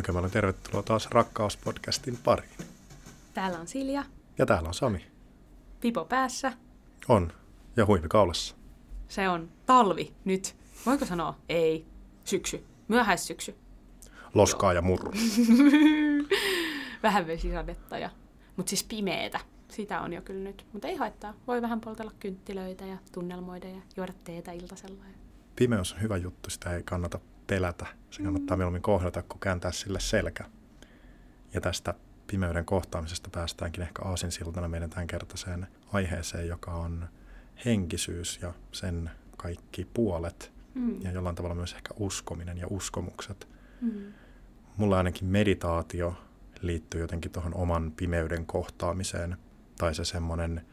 Oikein paljon tervetuloa taas Rakkauspodcastin pariin. Täällä on Silja. Ja täällä on Sami. Pipo päässä. On. Ja huivi kaulassa. Se on talvi nyt. Voiko sanoa? Ei. Syksy. Myöhäissyksy. Loskaa Joo. ja murru. vähän vesisadetta ja... Mutta siis pimeetä. Sitä on jo kyllä nyt. Mutta ei haittaa. Voi vähän poltella kynttilöitä ja tunnelmoida ja juoda teetä iltasella. Pimeys on hyvä juttu. Sitä ei kannata pelätä. Se kannattaa mm. mieluummin kohdata, kun kääntää sille selkä. Ja tästä pimeyden kohtaamisesta päästäänkin ehkä aasinsiltana meidän tämänkertaiseen aiheeseen, joka on henkisyys ja sen kaikki puolet. Mm. Ja jollain tavalla myös ehkä uskominen ja uskomukset. Mm. Mulla ainakin meditaatio liittyy jotenkin tuohon oman pimeyden kohtaamiseen. Tai se semmoinen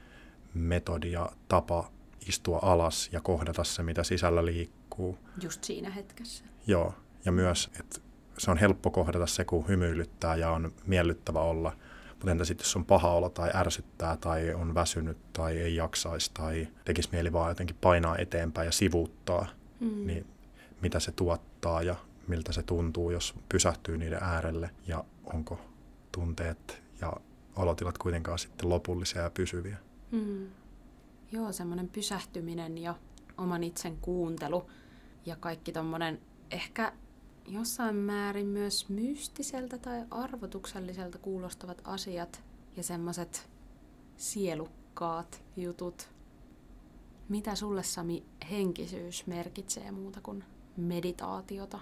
metodi ja tapa istua alas ja kohdata se, mitä sisällä liikkuu. Just siinä hetkessä. Joo, ja myös, että se on helppo kohdata se, kun hymyilyttää ja on miellyttävä olla. Mutta entä sitten, jos on paha olla tai ärsyttää tai on väsynyt tai ei jaksaisi tai tekisi mieli vaan jotenkin painaa eteenpäin ja sivuuttaa, mm. niin mitä se tuottaa ja miltä se tuntuu, jos pysähtyy niiden äärelle ja onko tunteet ja olotilat kuitenkaan sitten lopullisia ja pysyviä. Mm. Joo, semmoinen pysähtyminen ja oman itsen kuuntelu ja kaikki tommonen ehkä jossain määrin myös mystiseltä tai arvotukselliselta kuulostavat asiat ja semmoiset sielukkaat jutut. Mitä sulle Sami henkisyys merkitsee muuta kuin meditaatiota?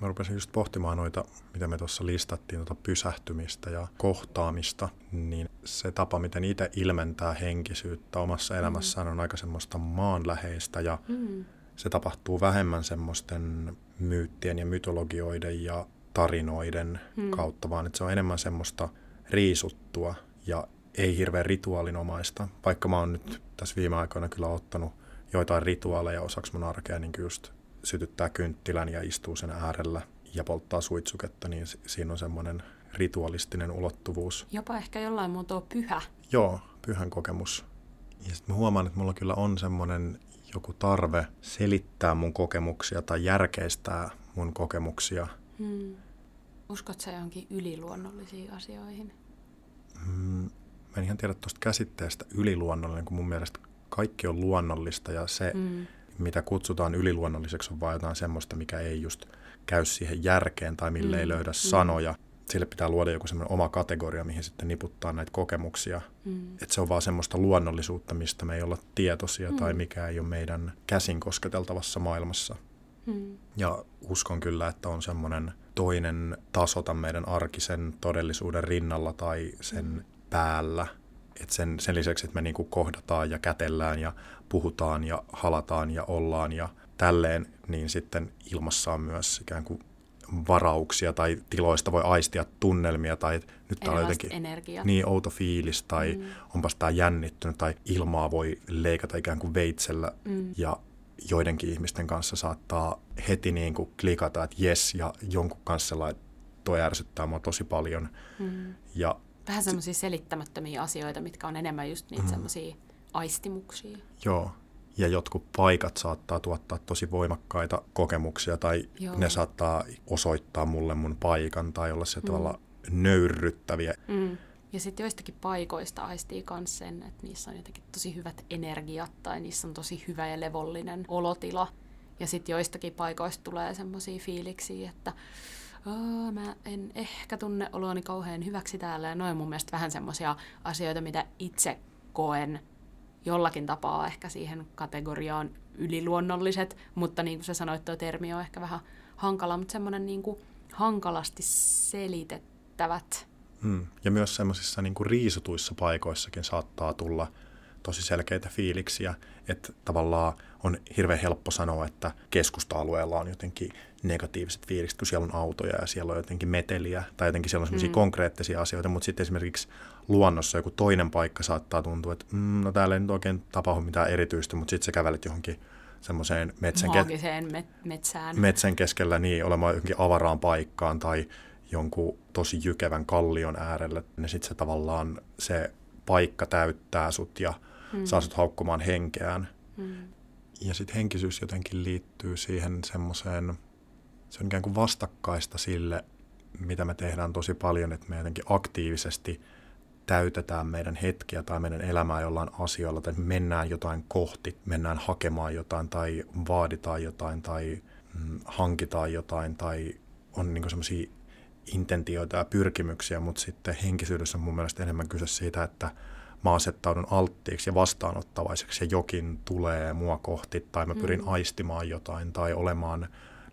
Mä rupesin just pohtimaan noita, mitä me tuossa listattiin, tuota pysähtymistä ja kohtaamista, niin se tapa, miten itse ilmentää henkisyyttä omassa elämässään mm. on aika semmoista maanläheistä ja mm se tapahtuu vähemmän semmoisten myyttien ja mytologioiden ja tarinoiden hmm. kautta, vaan että se on enemmän semmoista riisuttua ja ei hirveän rituaalinomaista. Vaikka mä oon nyt tässä viime aikoina kyllä ottanut joitain rituaaleja osaksi mun arkea, niin just sytyttää kynttilän ja istuu sen äärellä ja polttaa suitsuketta, niin siinä on semmoinen ritualistinen ulottuvuus. Jopa ehkä jollain muotoa pyhä. Joo, pyhän kokemus. Ja sitten mä huomaan, että mulla kyllä on semmoinen joku tarve selittää mun kokemuksia tai järkeistää mun kokemuksia. Hmm. Uskot sä johonkin yliluonnollisiin asioihin? Hmm. Mä en ihan tiedä tuosta käsitteestä yliluonnollinen, kun mun mielestä kaikki on luonnollista ja se, hmm. Mitä kutsutaan yliluonnolliseksi, on vain jotain semmoista, mikä ei just käy siihen järkeen tai mille hmm. ei löydä hmm. sanoja sille pitää luoda joku semmoinen oma kategoria, mihin sitten niputtaa näitä kokemuksia. Mm. Että se on vaan semmoista luonnollisuutta, mistä me ei olla tietoisia mm. tai mikä ei ole meidän käsin kosketeltavassa maailmassa. Mm. Ja uskon kyllä, että on semmoinen toinen taso tämän meidän arkisen todellisuuden rinnalla tai sen mm. päällä. Et sen, sen lisäksi, että me niinku kohdataan ja kätellään ja puhutaan ja halataan ja ollaan ja tälleen, niin sitten ilmassa on myös ikään kuin varauksia tai tiloista voi aistia tunnelmia tai nyt täällä on jotenkin energia. niin outo fiilis tai mm. onpas tämä jännittynyt tai ilmaa voi leikata ikään kuin veitsellä mm. ja joidenkin ihmisten kanssa saattaa heti niin kuin klikata, että jes ja jonkun kanssa toi ärsyttää mua tosi paljon. Mm. Ja Vähän semmoisia selittämättömiä asioita, mitkä on enemmän just niitä mm. semmoisia aistimuksia. Joo, ja jotkut paikat saattaa tuottaa tosi voimakkaita kokemuksia tai Joo. ne saattaa osoittaa mulle mun paikan tai olla se mm. tavalla nöyrryttäviä. Mm. Ja sitten joistakin paikoista aistii myös sen, että niissä on jotenkin tosi hyvät energiat tai niissä on tosi hyvä ja levollinen olotila. Ja sitten joistakin paikoista tulee semmoisia fiiliksiä, että mä en ehkä tunne oloani kauhean hyväksi täällä. Ja noin mun mielestä vähän semmoisia asioita, mitä itse koen jollakin tapaa ehkä siihen kategoriaan yliluonnolliset, mutta niin kuin sä sanoit, tuo termi on ehkä vähän hankala, mutta semmoinen niin kuin hankalasti selitettävät. Hmm. Ja myös semmoisissa niin riisutuissa paikoissakin saattaa tulla tosi selkeitä fiiliksiä, että tavallaan on hirveän helppo sanoa, että keskusta-alueella on jotenkin negatiiviset fiilikset, kun siellä on autoja ja siellä on jotenkin meteliä tai jotenkin siellä on semmoisia mm. konkreettisia asioita, mutta sitten esimerkiksi luonnossa joku toinen paikka saattaa tuntua, että mm, no täällä ei nyt oikein tapahdu mitään erityistä, mutta sitten sä kävelet johonkin semmoiseen metsän, ke- met- metsään. metsän keskellä niin, olemaan johonkin avaraan paikkaan tai jonkun tosi jykevän kallion äärelle, niin sitten se tavallaan se paikka täyttää sut ja mm. saa sut haukkumaan henkeään. Mm. Ja sitten henkisyys jotenkin liittyy siihen semmoiseen, se on ikään kuin vastakkaista sille, mitä me tehdään tosi paljon, että me jotenkin aktiivisesti täytetään meidän hetkiä tai meidän elämää jollain asioilla, tai mennään jotain kohti, mennään hakemaan jotain tai vaaditaan jotain tai mm, hankitaan jotain tai on niin semmoisia intentioita ja pyrkimyksiä, mutta sitten henkisyydessä on mun mielestä enemmän kyse siitä, että mä asettaudun alttiiksi ja vastaanottavaiseksi ja jokin tulee mua kohti tai mä pyrin mm. aistimaan jotain tai olemaan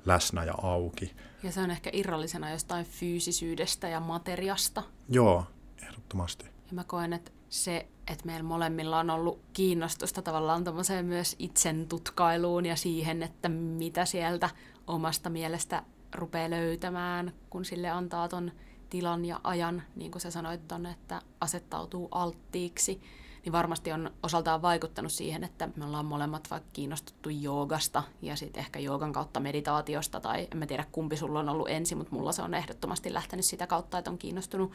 läsnä ja auki. Ja se on ehkä irrallisena jostain fyysisyydestä ja materiasta. Joo, ehdottomasti. Ja mä koen, että se, että meillä molemmilla on ollut kiinnostusta tavallaan myös itsen tutkailuun ja siihen, että mitä sieltä omasta mielestä rupeaa löytämään, kun sille antaa ton tilan ja ajan, niin kuin sä sanoit ton, että asettautuu alttiiksi, niin varmasti on osaltaan vaikuttanut siihen, että me ollaan molemmat vaikka kiinnostuttu joogasta ja sitten ehkä joogan kautta meditaatiosta, tai en mä tiedä kumpi sulla on ollut ensin, mutta mulla se on ehdottomasti lähtenyt sitä kautta, että on kiinnostunut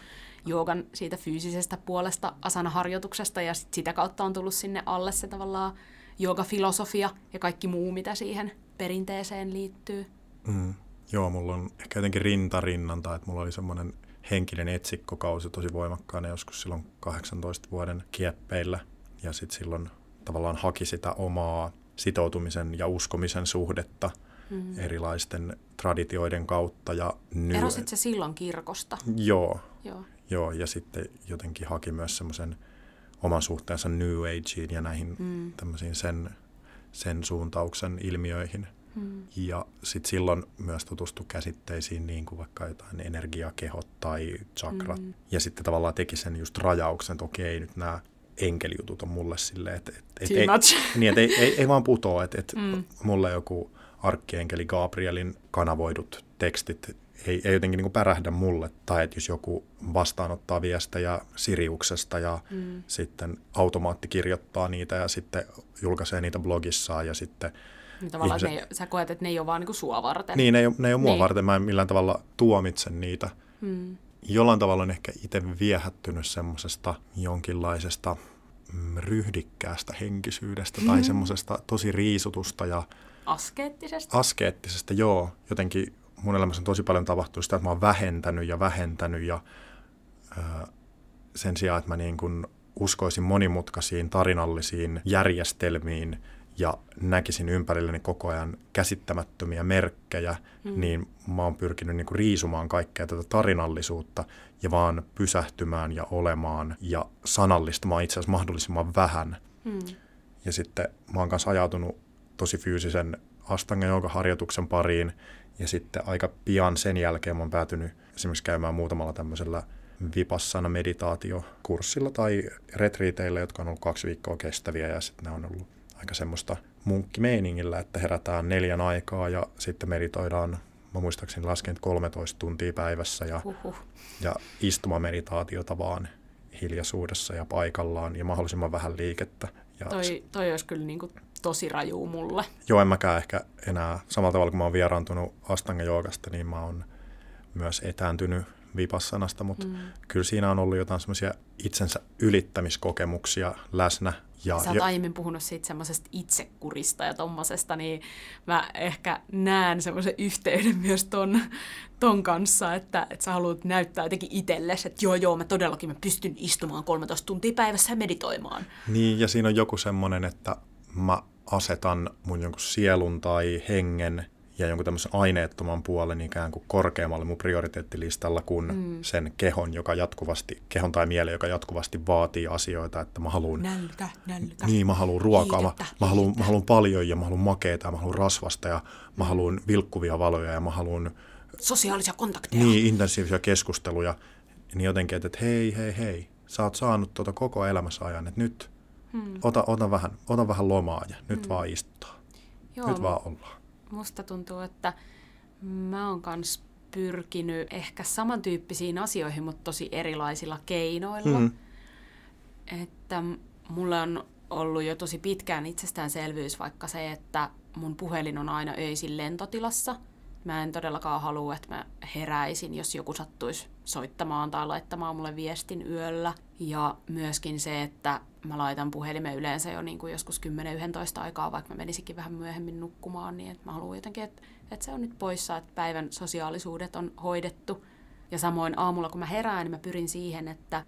joogan siitä fyysisestä puolesta asana-harjoituksesta, ja sit sitä kautta on tullut sinne alle se tavallaan joogafilosofia ja kaikki muu, mitä siihen perinteeseen liittyy. Mm. Joo, mulla on ehkä jotenkin rintarinnan, tai että mulla oli semmoinen henkinen etsikkokausi tosi voimakkaana joskus silloin 18 vuoden kieppeillä. Ja sitten silloin tavallaan haki sitä omaa sitoutumisen ja uskomisen suhdetta mm. erilaisten traditioiden kautta. Ja ny- Erosit se silloin kirkosta? Joo, joo. joo ja sitten jotenkin haki myös semmoisen oman suhteensa New Ageen ja näihin mm. tämmöisiin sen, sen suuntauksen ilmiöihin. Mm. Ja sitten silloin myös tutustu käsitteisiin niin kuin vaikka jotain energiakehot tai chakrat. Mm. Ja sitten tavallaan teki sen just rajauksen, että okei, nyt nämä enkelijutut on mulle silleen, että et, et, ei, niin, et, ei, ei, ei vaan putoa, että et mm. mulle joku arkkienkeli Gabrielin kanavoidut tekstit ei, ei jotenkin niin pärähdä mulle. Tai että jos joku vastaanottaa viestejä Siriuksesta ja mm. sitten automaatti kirjoittaa niitä ja sitten julkaisee niitä blogissaan ja sitten niin tavallaan ihmiset... ne, sä koet, että ne ei ole vaan niin kuin sua varten. Niin, ne ei, ne ei ole mua niin. varten. Mä en millään tavalla tuomitse niitä. Hmm. Jollain tavalla on ehkä itse viehättynyt semmoisesta jonkinlaisesta mm, ryhdikkäästä henkisyydestä hmm. tai semmoisesta tosi riisutusta ja... Askeettisesta? Askeettisesta, joo. Jotenkin mun elämässä on tosi paljon tapahtunut sitä, että mä oon vähentänyt ja vähentänyt ja ö, sen sijaan, että mä niin kuin uskoisin monimutkaisiin tarinallisiin järjestelmiin – ja näkisin ympärilleni koko ajan käsittämättömiä merkkejä, mm. niin mä oon pyrkinyt niin kuin riisumaan kaikkea tätä tarinallisuutta ja vaan pysähtymään ja olemaan ja sanallistamaan itse asiassa mahdollisimman vähän. Mm. Ja sitten mä oon kanssa ajautunut tosi fyysisen astanga harjoituksen pariin ja sitten aika pian sen jälkeen mä oon päätynyt esimerkiksi käymään muutamalla tämmöisellä vipassana meditaatiokurssilla tai retriiteillä, jotka on ollut kaksi viikkoa kestäviä ja sitten ne on ollut aika semmoista munkkimeiningillä, että herätään neljän aikaa ja sitten meditoidaan, mä muistaakseni lasken 13 tuntia päivässä ja, Uhuh. ja istumameditaatiota vaan hiljaisuudessa ja paikallaan ja mahdollisimman vähän liikettä. Ja toi, toi olisi kyllä niin kuin tosi raju mulle. Joo, en mäkään ehkä enää, samalla tavalla kun mä oon vieraantunut Astanga joogasta, niin mä oon myös etääntynyt vipassanasta, mutta mm. kyllä siinä on ollut jotain semmoisia itsensä ylittämiskokemuksia läsnä ja, Sä oot ja... aiemmin puhunut siitä semmoisesta itsekurista ja tommosesta, niin mä ehkä näen semmoisen yhteyden myös ton, ton kanssa, että, että sä haluat näyttää jotenkin itsellesi, että joo joo, mä todellakin mä pystyn istumaan 13 tuntia päivässä ja meditoimaan. Niin, ja siinä on joku semmoinen, että mä asetan mun jonkun sielun tai hengen ja jonkun tämmöisen aineettoman puolen ikään kuin korkeammalle mun prioriteettilistalla kuin mm. sen kehon, joka jatkuvasti, kehon tai mielen, joka jatkuvasti vaatii asioita, että mä haluan... Nälkä, nälkä. Niin, mä haluan ruokaa, mä, mä, haluan, mä haluan paljon ja mä haluan makeita ja mä haluan rasvasta ja mä mm. haluan vilkkuvia valoja ja mä haluan... Sosiaalisia kontakteja. Niin, intensiivisiä keskusteluja. Niin jotenkin, että, että hei, hei, hei, sä oot saanut tuota koko elämässä ajan, että nyt hmm. ota, ota, vähän, ota vähän lomaa ja nyt hmm. vaan istuttaa. Joo, nyt vaan ollaan musta tuntuu, että mä oon kans pyrkinyt ehkä samantyyppisiin asioihin, mutta tosi erilaisilla keinoilla. Mm. Että mulla on ollut jo tosi pitkään itsestäänselvyys vaikka se, että mun puhelin on aina öisin lentotilassa. Mä en todellakaan halua, että mä heräisin, jos joku sattuisi soittamaan tai laittamaan mulle viestin yöllä. Ja myöskin se, että mä laitan puhelimen yleensä jo niin kuin joskus 10-11 aikaa, vaikka mä menisikin vähän myöhemmin nukkumaan, niin että mä haluan jotenkin, että, että se on nyt poissa, että päivän sosiaalisuudet on hoidettu. Ja samoin aamulla, kun mä herään, niin mä pyrin siihen, että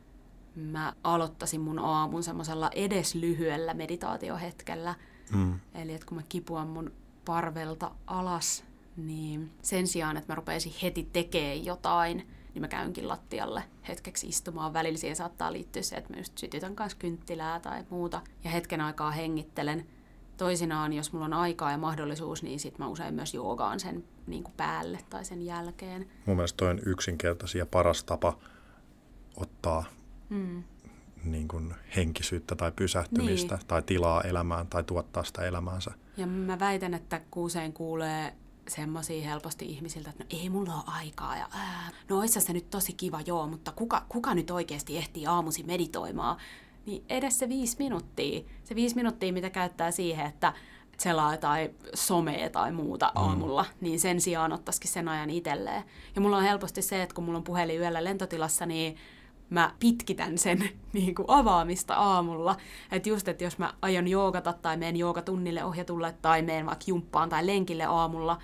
mä aloittaisin mun aamun semmoisella edes lyhyellä meditaatiohetkellä. Mm. Eli että kun mä kipuan mun parvelta alas, niin sen sijaan, että mä rupeisin heti tekemään jotain, niin mä käynkin lattialle hetkeksi istumaan. Välillä siihen saattaa liittyä se, että mä just sytytän kanssa kynttilää tai muuta ja hetken aikaa hengittelen. Toisinaan, jos mulla on aikaa ja mahdollisuus, niin sit mä usein myös joogaan sen niin kuin päälle tai sen jälkeen. Mun mielestä toi on yksinkertaisia paras tapa ottaa mm. niin kuin henkisyyttä tai pysähtymistä niin. tai tilaa elämään tai tuottaa sitä elämäänsä. Ja mä väitän, että usein kuulee semmoisia helposti ihmisiltä, että no ei mulla ole aikaa ja ää, no oissa se nyt tosi kiva joo, mutta kuka, kuka nyt oikeasti ehtii aamusi meditoimaan? Niin edes se viisi minuuttia, se viisi minuuttia, mitä käyttää siihen, että selaa tai somea tai muuta mm. aamulla, niin sen sijaan ottaisikin sen ajan itselleen. Ja mulla on helposti se, että kun mulla on puhelin yöllä lentotilassa, niin mä pitkitän sen niin kuin avaamista aamulla. Että just, että jos mä aion joogata tai menen joogatunnille ohjatulle tai menen vaikka jumppaan tai lenkille aamulla,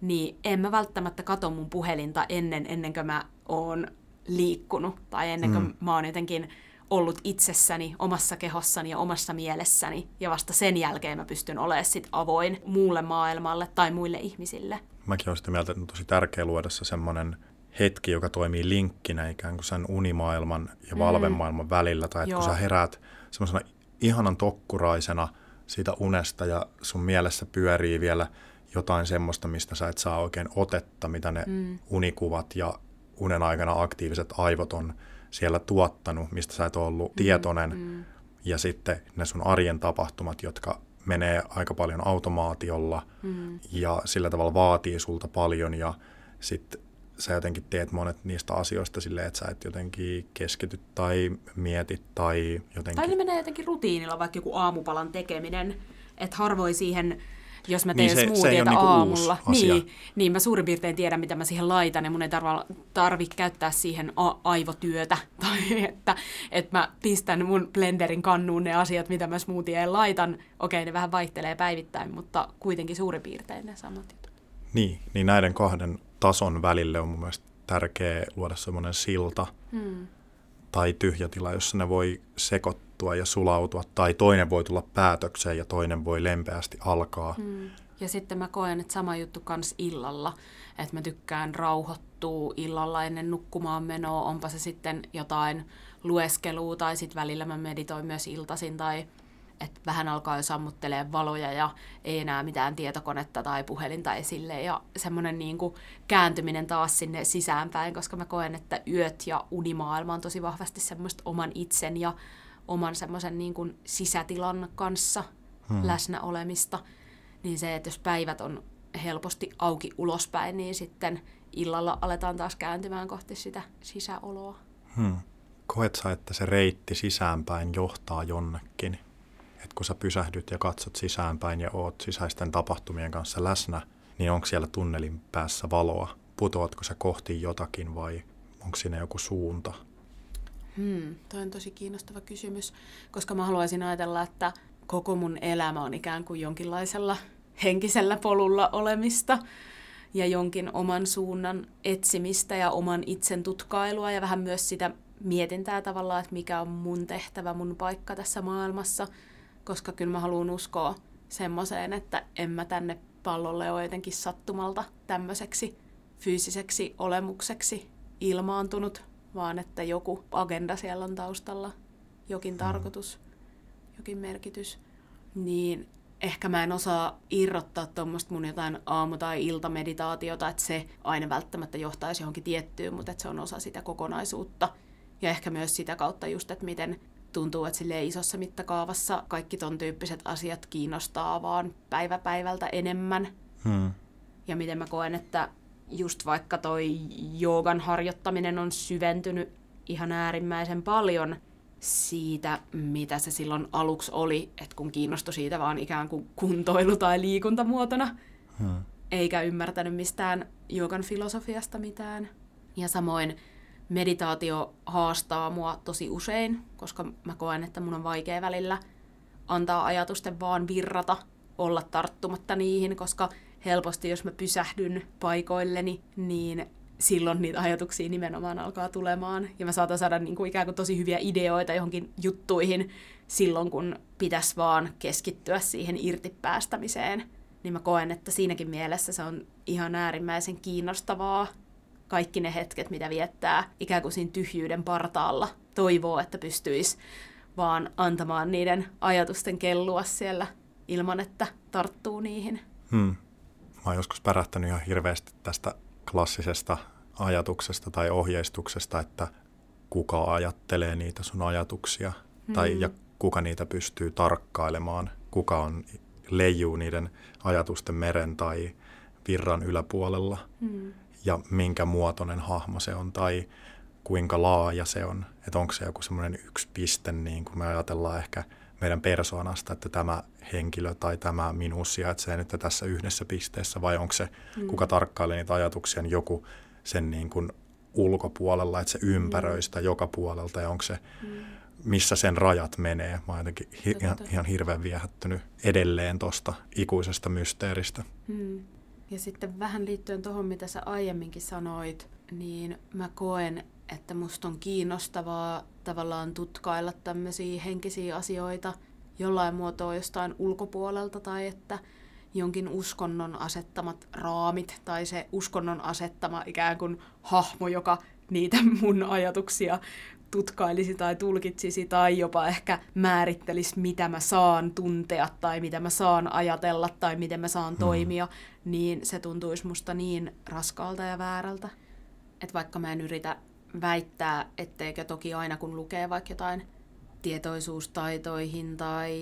niin en mä välttämättä kato mun puhelinta ennen, ennen kuin mä oon liikkunut tai ennen kuin mm. mä oon jotenkin ollut itsessäni, omassa kehossani ja omassa mielessäni. Ja vasta sen jälkeen mä pystyn olemaan sit avoin muulle maailmalle tai muille ihmisille. Mäkin olen sitä mieltä, että on tosi tärkeä luoda se semmoinen hetki, joka toimii linkkinä ikään kuin sen unimaailman ja mm. valvemaailman mm. välillä. Tai että kun sä heräät semmoisena ihanan tokkuraisena siitä unesta ja sun mielessä pyörii vielä jotain semmoista, mistä sä et saa oikein otetta, mitä ne mm. unikuvat ja unen aikana aktiiviset aivot on siellä tuottanut, mistä sä et ole ollut mm. tietoinen. Mm. Ja sitten ne sun arjen tapahtumat, jotka menee aika paljon automaatiolla mm. ja sillä tavalla vaatii sulta paljon ja sitten sä jotenkin teet monet niistä asioista silleen, että sä et jotenkin keskity tai mieti tai jotenkin... Tai ne menee jotenkin rutiinilla, vaikka joku aamupalan tekeminen, että harvoin siihen jos mä teen niin se, se niinku aamulla, niin, niin mä suurin piirtein tiedän, mitä mä siihen laitan, ja mun ei tarvi, tarvi käyttää siihen a- aivotyötä, tai että, että mä pistän mun blenderin kannuun ne asiat, mitä mä smoothieen laitan. Okei, ne vähän vaihtelee päivittäin, mutta kuitenkin suurin piirtein ne samat jutut. Niin, niin näiden kahden tason välille on mun mielestä tärkeä luoda semmoinen silta hmm. tai tyhjätila, jossa ne voi sekoittua ja sulautua, tai toinen voi tulla päätökseen ja toinen voi lempeästi alkaa. Hmm. Ja sitten mä koen, että sama juttu kans illalla, että mä tykkään rauhoittua illalla ennen nukkumaan menoa, onpa se sitten jotain lueskelua tai sitten välillä mä meditoin myös iltasin tai että vähän alkaa jo sammuttelee valoja ja ei enää mitään tietokonetta tai puhelinta esille ja semmoinen niin kuin kääntyminen taas sinne sisäänpäin, koska mä koen, että yöt ja unimaailma on tosi vahvasti semmoista oman itsen ja oman semmoisen niin kuin sisätilan kanssa hmm. läsnä olemista. Niin se, että jos päivät on helposti auki ulospäin, niin sitten illalla aletaan taas kääntymään kohti sitä sisäoloa. Hmm. Koet sä, että se reitti sisäänpäin johtaa jonnekin? että kun sä pysähdyt ja katsot sisäänpäin ja oot sisäisten tapahtumien kanssa läsnä, niin onko siellä tunnelin päässä valoa? Putoatko sä kohti jotakin vai onko siinä joku suunta? Hmm, toi on tosi kiinnostava kysymys, koska mä haluaisin ajatella, että koko mun elämä on ikään kuin jonkinlaisella henkisellä polulla olemista ja jonkin oman suunnan etsimistä ja oman itsen tutkailua ja vähän myös sitä mietintää tavallaan, että mikä on mun tehtävä, mun paikka tässä maailmassa – koska kyllä mä haluan uskoa semmoiseen, että en mä tänne pallolle ole jotenkin sattumalta tämmöiseksi fyysiseksi olemukseksi ilmaantunut, vaan että joku agenda siellä on taustalla, jokin mm. tarkoitus, jokin merkitys. Niin ehkä mä en osaa irrottaa tuommoista mun jotain aamu- tai iltameditaatiota, että se aina välttämättä johtaisi johonkin tiettyyn, mutta että se on osa sitä kokonaisuutta. Ja ehkä myös sitä kautta just, että miten tuntuu, että sille isossa mittakaavassa kaikki ton tyyppiset asiat kiinnostaa vaan päivä päivältä enemmän. Hmm. Ja miten mä koen, että just vaikka toi joogan harjoittaminen on syventynyt ihan äärimmäisen paljon siitä, mitä se silloin aluksi oli, että kun kiinnostui siitä vaan ikään kuin kuntoilu- tai liikuntamuotona, hmm. eikä ymmärtänyt mistään joogan filosofiasta mitään. Ja samoin meditaatio haastaa mua tosi usein, koska mä koen, että mun on vaikea välillä antaa ajatusten vaan virrata, olla tarttumatta niihin, koska helposti jos mä pysähdyn paikoilleni, niin silloin niitä ajatuksia nimenomaan alkaa tulemaan. Ja mä saatan saada niin kuin ikään kuin tosi hyviä ideoita johonkin juttuihin silloin, kun pitäisi vaan keskittyä siihen irtipäästämiseen. Niin mä koen, että siinäkin mielessä se on ihan äärimmäisen kiinnostavaa kaikki ne hetket, mitä viettää ikään kuin siinä tyhjyyden partaalla. Toivoo, että pystyisi vaan antamaan niiden ajatusten kellua siellä ilman, että tarttuu niihin. Hmm. Mä oon joskus pärähtänyt ihan hirveästi tästä klassisesta ajatuksesta tai ohjeistuksesta, että kuka ajattelee niitä sun ajatuksia hmm. tai ja kuka niitä pystyy tarkkailemaan, kuka on leijuu niiden ajatusten meren tai virran yläpuolella hmm. ja minkä muotoinen hahmo se on tai kuinka laaja se on, että onko se joku semmoinen yksi piste, niin kuin me ajatellaan ehkä meidän persoonasta, että tämä henkilö tai tämä minus sijaitsee nyt tässä yhdessä pisteessä, vai onko se, mm. kuka tarkkailee niitä ajatuksia, niin joku sen niin kuin ulkopuolella, että se ympäröi sitä mm. joka puolelta, ja onko se, mm. missä sen rajat menee. Mä oon jotenkin hi- ihan, ihan hirveän viehättynyt edelleen tuosta ikuisesta mysteeristä. Mm. Ja sitten vähän liittyen tuohon, mitä sä aiemminkin sanoit, niin mä koen, että musta on kiinnostavaa tavallaan tutkailla tämmöisiä henkisiä asioita jollain muotoa jostain ulkopuolelta tai että jonkin uskonnon asettamat raamit tai se uskonnon asettama ikään kuin hahmo, joka niitä mun ajatuksia tutkailisi tai tulkitsisi tai jopa ehkä määrittelisi, mitä mä saan tuntea tai mitä mä saan ajatella tai miten mä saan hmm. toimia, niin se tuntuisi musta niin raskaalta ja väärältä. Että vaikka mä en yritä väittää, etteikö toki aina kun lukee vaikka jotain tietoisuustaitoihin tai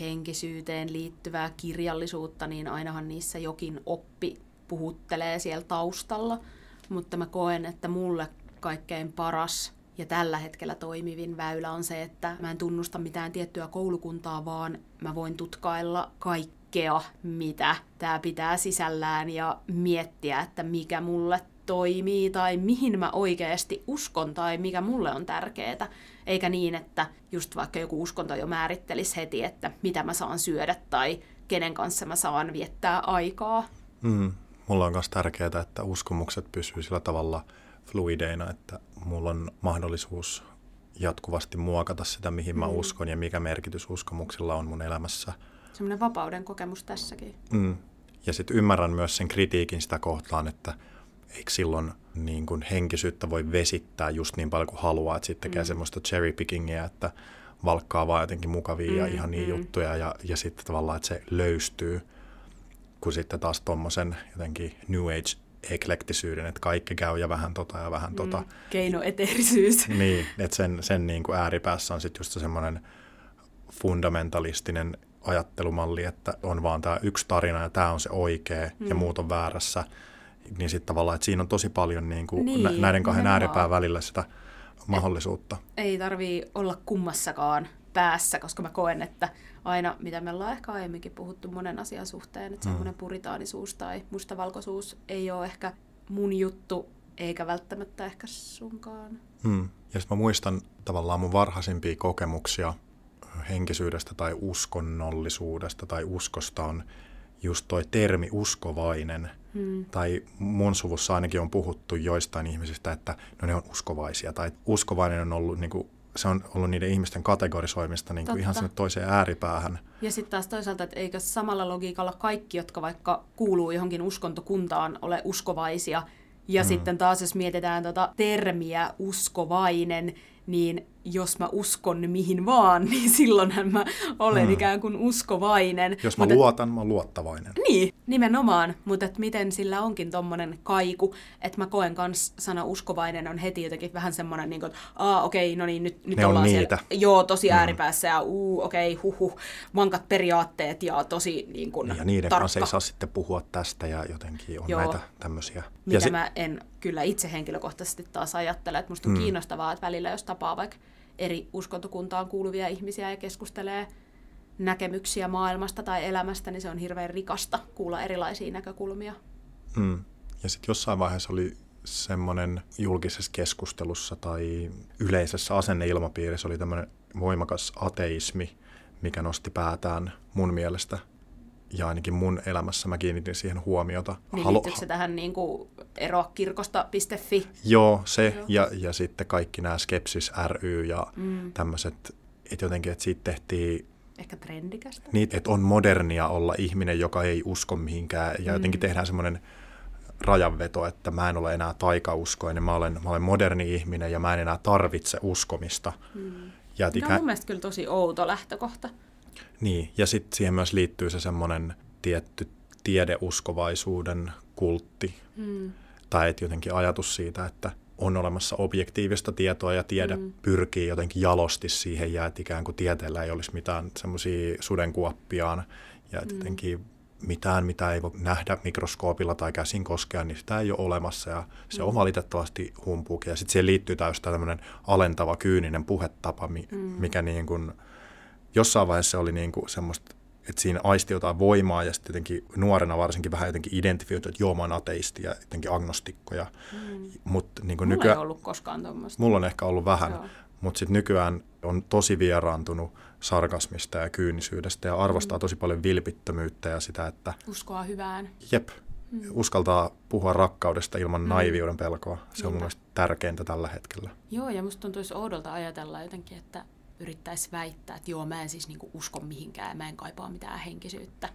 henkisyyteen liittyvää kirjallisuutta, niin ainahan niissä jokin oppi puhuttelee siellä taustalla. Mutta mä koen, että mulle kaikkein paras ja tällä hetkellä toimivin väylä on se, että mä en tunnusta mitään tiettyä koulukuntaa, vaan mä voin tutkailla kaikkea, mitä tämä pitää sisällään ja miettiä, että mikä mulle toimii tai mihin mä oikeasti uskon tai mikä mulle on tärkeää. Eikä niin, että just vaikka joku uskonto jo määrittelisi heti, että mitä mä saan syödä tai kenen kanssa mä saan viettää aikaa. Mm. Mulla on myös tärkeää, että uskomukset pysyy sillä tavalla fluideina, että mulla on mahdollisuus jatkuvasti muokata sitä, mihin mä mm. uskon ja mikä merkitys uskomuksilla on mun elämässä. Semmoinen vapauden kokemus tässäkin. Mm. Ja sitten ymmärrän myös sen kritiikin sitä kohtaan, että eikö silloin niin kuin henkisyyttä voi vesittää just niin paljon kuin haluaa, että sitten tekee mm. semmoista cherry pickingia, että valkkaa vaan jotenkin mukavia mm, ja ihan niin mm. juttuja ja, ja sitten tavallaan, että se löystyy, kun sitten taas tuommoisen jotenkin New Age eklektisyyden, että kaikki käy ja vähän tota ja vähän tota. Mm, keinoeterisyys. niin, että sen, sen niin kuin ääripäässä on sitten just semmoinen fundamentalistinen ajattelumalli, että on vaan tämä yksi tarina ja tämä on se oikea mm. ja muut on väärässä niin sitten tavallaan, että siinä on tosi paljon niin kuin niin, näiden kahden ääripään välillä sitä mahdollisuutta. Ei tarvii olla kummassakaan päässä, koska mä koen, että aina, mitä me ollaan ehkä aiemminkin puhuttu monen asian suhteen, että mm. semmoinen puritaanisuus tai mustavalkoisuus ei ole ehkä mun juttu, eikä välttämättä ehkä sunkaan. Mm. Ja sitten mä muistan tavallaan mun varhaisimpia kokemuksia henkisyydestä tai uskonnollisuudesta tai uskosta on just toi termi uskovainen – Hmm. Tai mun suvussa ainakin on puhuttu joistain ihmisistä, että no ne on uskovaisia. Tai uskovainen on ollut, niin kuin, se on ollut niiden ihmisten kategorisoimista niin kuin ihan sinne toiseen ääripäähän. Ja sitten taas toisaalta, että eikö samalla logiikalla kaikki, jotka vaikka kuuluu johonkin uskontokuntaan, ole uskovaisia. Ja hmm. sitten taas jos mietitään tuota termiä uskovainen, niin jos mä uskon mihin vaan, niin silloinhan mä olen hmm. ikään kuin uskovainen. Jos mä Mutta, luotan, mä luottavainen. Niin, nimenomaan. Mutta et miten sillä onkin tommonen kaiku, että mä koen kans sana uskovainen on heti jotenkin vähän semmoinen, niin kuin, että aa okei, okay, no niin, nyt, nyt ne ollaan siellä. Joo, tosi hmm. ääripäässä ja uu, okei, okay, huhu, vankat periaatteet ja tosi niin kuin, Ja niiden tarkka. kanssa ei saa sitten puhua tästä ja jotenkin on Joo. näitä tämmöisiä. Mitä ja se... mä en kyllä itse henkilökohtaisesti taas ajattele, että musta on hmm. kiinnostavaa, että välillä jos tapaa vaikka eri uskontokuntaan kuuluvia ihmisiä ja keskustelee näkemyksiä maailmasta tai elämästä, niin se on hirveän rikasta kuulla erilaisia näkökulmia. Mm. Ja sitten jossain vaiheessa oli semmoinen julkisessa keskustelussa tai yleisessä asenneilmapiirissä oli tämmöinen voimakas ateismi, mikä nosti päätään mun mielestä ja ainakin mun elämässä mä kiinnitin siihen huomiota. Niin Halu- se tähän niin kuin eroa kirkosta.fi. Joo, se Joo. Ja, ja sitten kaikki nämä Skepsis ry ja mm. tämmöiset, että jotenkin, että siitä tehtiin Ehkä trendikästä. Niin, että on modernia olla ihminen, joka ei usko mihinkään ja mm. jotenkin tehdään semmoinen rajanveto, että mä en ole enää taikauskoinen, mä olen, mä olen moderni ihminen ja mä en enää tarvitse uskomista. Mm. Ja Tämä on mun mielestä kyllä tosi outo lähtökohta. Niin, ja sitten siihen myös liittyy se semmoinen tietty tiedeuskovaisuuden kultti. Mm. Tai et jotenkin ajatus siitä, että on olemassa objektiivista tietoa ja tiede mm. pyrkii jotenkin jalosti siihen ja että ikään kuin tieteellä ei olisi mitään semmoisia sudenkuoppiaan ja mm. jotenkin mitään, mitä ei voi nähdä mikroskoopilla tai käsin koskea, niin sitä ei ole olemassa ja se mm. on valitettavasti humpuukin. Ja sitten siihen liittyy täysin tämmöinen alentava, kyyninen puhetapa, mm. mikä niin kuin, jossain vaiheessa oli niin kuin semmoista, että siinä aisti jotain voimaa ja sitten jotenkin nuorena varsinkin vähän jotenkin identifioitu, että joo mä oon ateisti ja jotenkin agnostikko. Ja, mm. mut, niin mulla nykyään, ei ollut koskaan tuommoista. Mulla on ehkä ollut vähän, mutta sitten nykyään on tosi vieraantunut sarkasmista ja kyynisyydestä ja arvostaa mm. tosi paljon vilpittömyyttä ja sitä, että... Uskoa hyvään. Jep. Mm. Uskaltaa puhua rakkaudesta ilman mm. naiviuden pelkoa. Se on mun mielestä tärkeintä tällä hetkellä. Joo, ja musta tuntuisi oudolta ajatella jotenkin, että yrittäisi väittää, että joo, mä en siis niinku usko mihinkään, mä en kaipaa mitään henkisyyttä.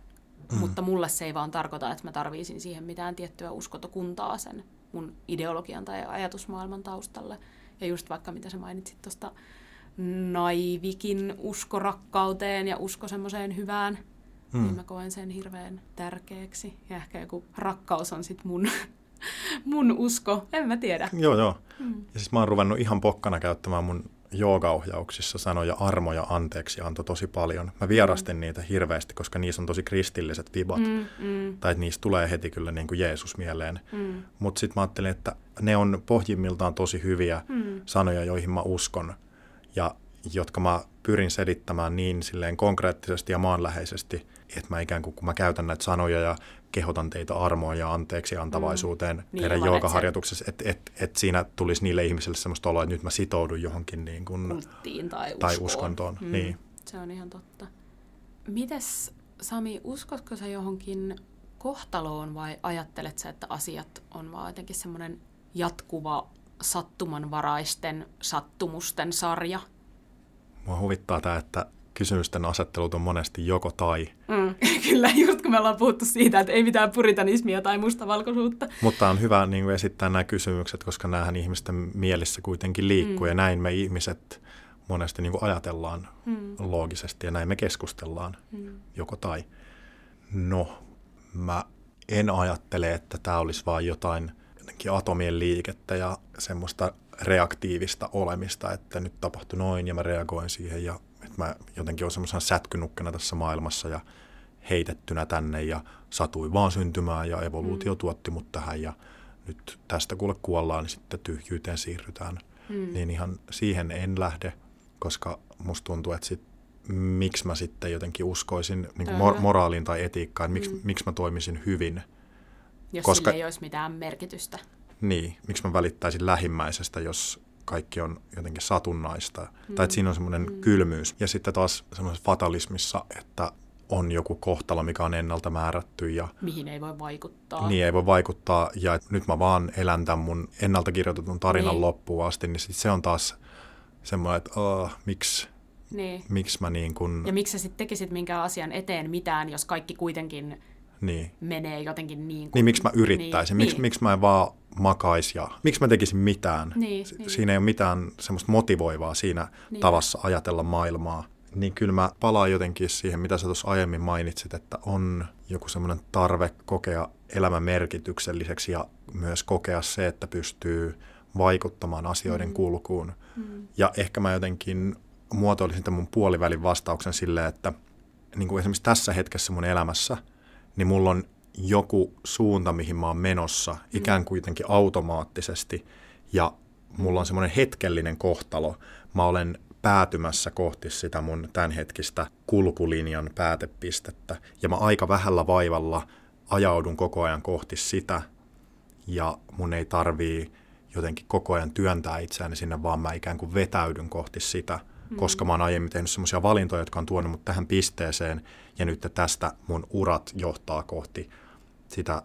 Mm. Mutta mulle se ei vaan tarkoita, että mä tarviisin siihen mitään tiettyä uskotokuntaa sen mun ideologian tai ajatusmaailman taustalle. Ja just vaikka mitä sä mainitsit tuosta naivikin usko rakkauteen ja usko semmoiseen hyvään, mm. niin mä koen sen hirveän tärkeäksi. Ja ehkä joku rakkaus on sitten mun, mun usko, en mä tiedä. Joo, joo. Mm. Ja siis mä oon ruvennut ihan pokkana käyttämään mun joogaohjauksissa sanoja armo ja anteeksi antoi tosi paljon. Mä vierastin mm. niitä hirveästi, koska niissä on tosi kristilliset vibat. Mm, mm. Tai että niistä tulee heti kyllä niin kuin Jeesus mieleen. Mm. Mutta sitten mä ajattelin, että ne on pohjimmiltaan tosi hyviä mm. sanoja, joihin mä uskon. Ja jotka mä pyrin selittämään niin silleen konkreettisesti ja maanläheisesti, että mä ikään kuin kun mä käytän näitä sanoja ja kehotan teitä armoa ja anteeksi antavaisuuteen mm. niin, teidän joogaharjoituksessa, että et, et siinä tulisi niille ihmisille sellaista oloa, että nyt mä sitoudun johonkin niin kuin, Kulttiin tai, tai uskontoon. Mm. Niin. Se on ihan totta. Mites Sami, uskotko sä johonkin kohtaloon vai ajattelet sä, että asiat on vaan jotenkin semmoinen jatkuva sattumanvaraisten sattumusten sarja? Mua huvittaa tämä, että kysymysten asettelut on monesti joko tai. Mm, kyllä, just kun me ollaan puhuttu siitä, että ei mitään puritanismia tai mustavalkoisuutta. Mutta on hyvä niin kuin esittää nämä kysymykset, koska näähän ihmisten mielissä kuitenkin liikkuu mm. ja näin me ihmiset monesti niin kuin ajatellaan mm. loogisesti ja näin me keskustellaan mm. joko tai. No, mä en ajattele, että tämä olisi vain jotain atomien liikettä ja semmoista reaktiivista olemista, että nyt tapahtui noin ja mä reagoin siihen ja että mä jotenkin olen semmoisena sätkynukkena tässä maailmassa ja heitettynä tänne ja satui vaan syntymään ja evoluutio mm. tuotti mut tähän ja nyt tästä kuule kuollaan, niin sitten tyhjyyteen siirrytään. Mm. Niin ihan siihen en lähde, koska musta tuntuu, että sit, miksi mä sitten jotenkin uskoisin niin mor- moraaliin tai etiikkaan, miksi, mm. miksi mä toimisin hyvin. Jos koska, sillä ei olisi mitään merkitystä. Niin, miksi mä välittäisin lähimmäisestä, jos kaikki on jotenkin satunnaista. Mm. Tai että siinä on semmoinen mm. kylmyys. Ja sitten taas semmoisessa fatalismissa, että on joku kohtalo, mikä on ennalta määrätty. Ja Mihin ei voi vaikuttaa. Niin, ei voi vaikuttaa. Ja että nyt mä vaan elän tämän mun ennalta kirjoitetun tarinan niin. loppuun asti, niin sit se on taas semmoinen, että uh, miksi niin. Miksi mä niin kun... Ja miksi sä sitten tekisit minkään asian eteen mitään, jos kaikki kuitenkin niin. menee jotenkin niin kuin... Niin, miksi mä yrittäisin? Niin, miksi, niin. miksi mä en vaan makais ja miksi mä tekisin mitään? Niin, niin. Siinä ei ole mitään semmoista motivoivaa siinä niin. tavassa ajatella maailmaa. Niin kyllä mä palaan jotenkin siihen, mitä sä tuossa aiemmin mainitsit, että on joku semmoinen tarve kokea elämän merkitykselliseksi ja myös kokea se, että pystyy vaikuttamaan asioiden mm. kulkuun. Mm. Ja ehkä mä jotenkin muotoilisin tämän mun puolivälin vastauksen silleen, että niin kuin esimerkiksi tässä hetkessä mun elämässä – niin mulla on joku suunta, mihin mä oon menossa, mm. ikään kuin jotenkin automaattisesti, ja mulla on semmoinen hetkellinen kohtalo. Mä olen päätymässä kohti sitä mun tämänhetkistä kulkulinjan päätepistettä, ja mä aika vähällä vaivalla ajaudun koko ajan kohti sitä, ja mun ei tarvii jotenkin koko ajan työntää itseäni sinne, vaan mä ikään kuin vetäydyn kohti sitä – mm. koska mä oon aiemmin tehnyt semmoisia valintoja, jotka on tuonut mut tähän pisteeseen, ja nyt tästä mun urat johtaa kohti sitä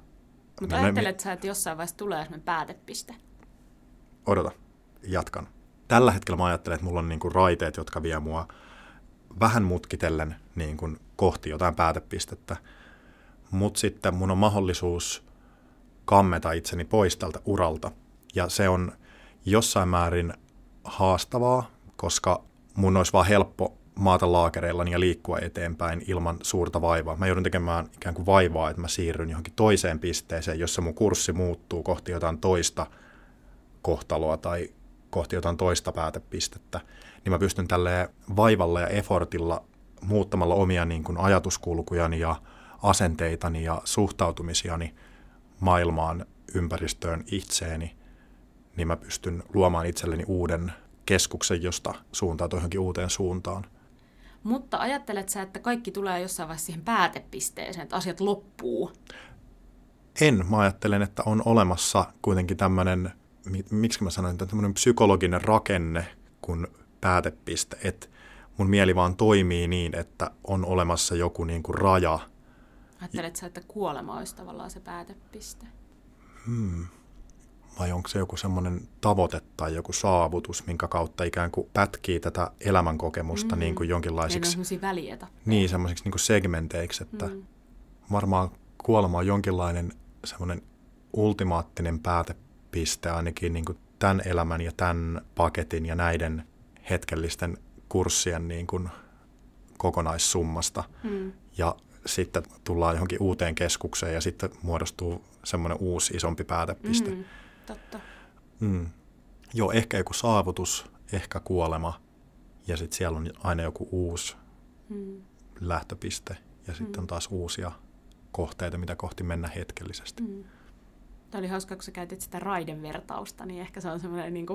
Mutta ajattelet sä, että jossain vaiheessa tulee sellainen päätepiste? Odota, jatkan. Tällä hetkellä mä ajattelen, että mulla on niinku raiteet, jotka vie mua vähän mutkitellen niin kuin kohti jotain päätepistettä. Mutta sitten mun on mahdollisuus kammeta itseni pois tältä uralta. Ja se on jossain määrin haastavaa, koska mun olisi vaan helppo maata laakereillani ja liikkua eteenpäin ilman suurta vaivaa. Mä joudun tekemään ikään kuin vaivaa, että mä siirryn johonkin toiseen pisteeseen, jossa mun kurssi muuttuu kohti jotain toista kohtaloa tai kohti jotain toista päätepistettä, niin mä pystyn tälle vaivalla ja effortilla muuttamalla omia niin kuin ajatuskulkujani ja asenteitani ja suhtautumisiani maailmaan, ympäristöön, itseeni, niin mä pystyn luomaan itselleni uuden keskuksen, josta suuntautuu johonkin uuteen suuntaan. Mutta ajattelet sä, että kaikki tulee jossain vaiheessa siihen päätepisteeseen, että asiat loppuu? En. Mä ajattelen, että on olemassa kuitenkin tämmöinen, miksi mä sanoin, tämmöinen psykologinen rakenne kuin päätepiste, että mun mieli vaan toimii niin, että on olemassa joku niin kuin raja. Ajattelet sä, että kuolema olisi tavallaan se päätepiste? Hmm vai onko se joku semmoinen tavoite tai joku saavutus, minkä kautta ikään kuin pätkii tätä elämänkokemusta mm. niin kuin jonkinlaisiksi... Niin, välietä. Niin, semmoisiksi niin kuin segmenteiksi, että mm. varmaan kuolema on jonkinlainen semmoinen ultimaattinen päätepiste ainakin niin kuin tämän elämän ja tämän paketin ja näiden hetkellisten kurssien niin kuin kokonaissummasta. Mm. Ja sitten tullaan johonkin uuteen keskukseen ja sitten muodostuu semmoinen uusi isompi päätepiste. Mm. Totta. Mm. Joo, ehkä joku saavutus, ehkä kuolema ja sitten siellä on aina joku uusi mm. lähtöpiste ja sitten mm. on taas uusia kohteita, mitä kohti mennä hetkellisesti. Mm. Tämä oli hauska, kun sä käytit sitä raidevertausta, niin ehkä se on semmoinen niin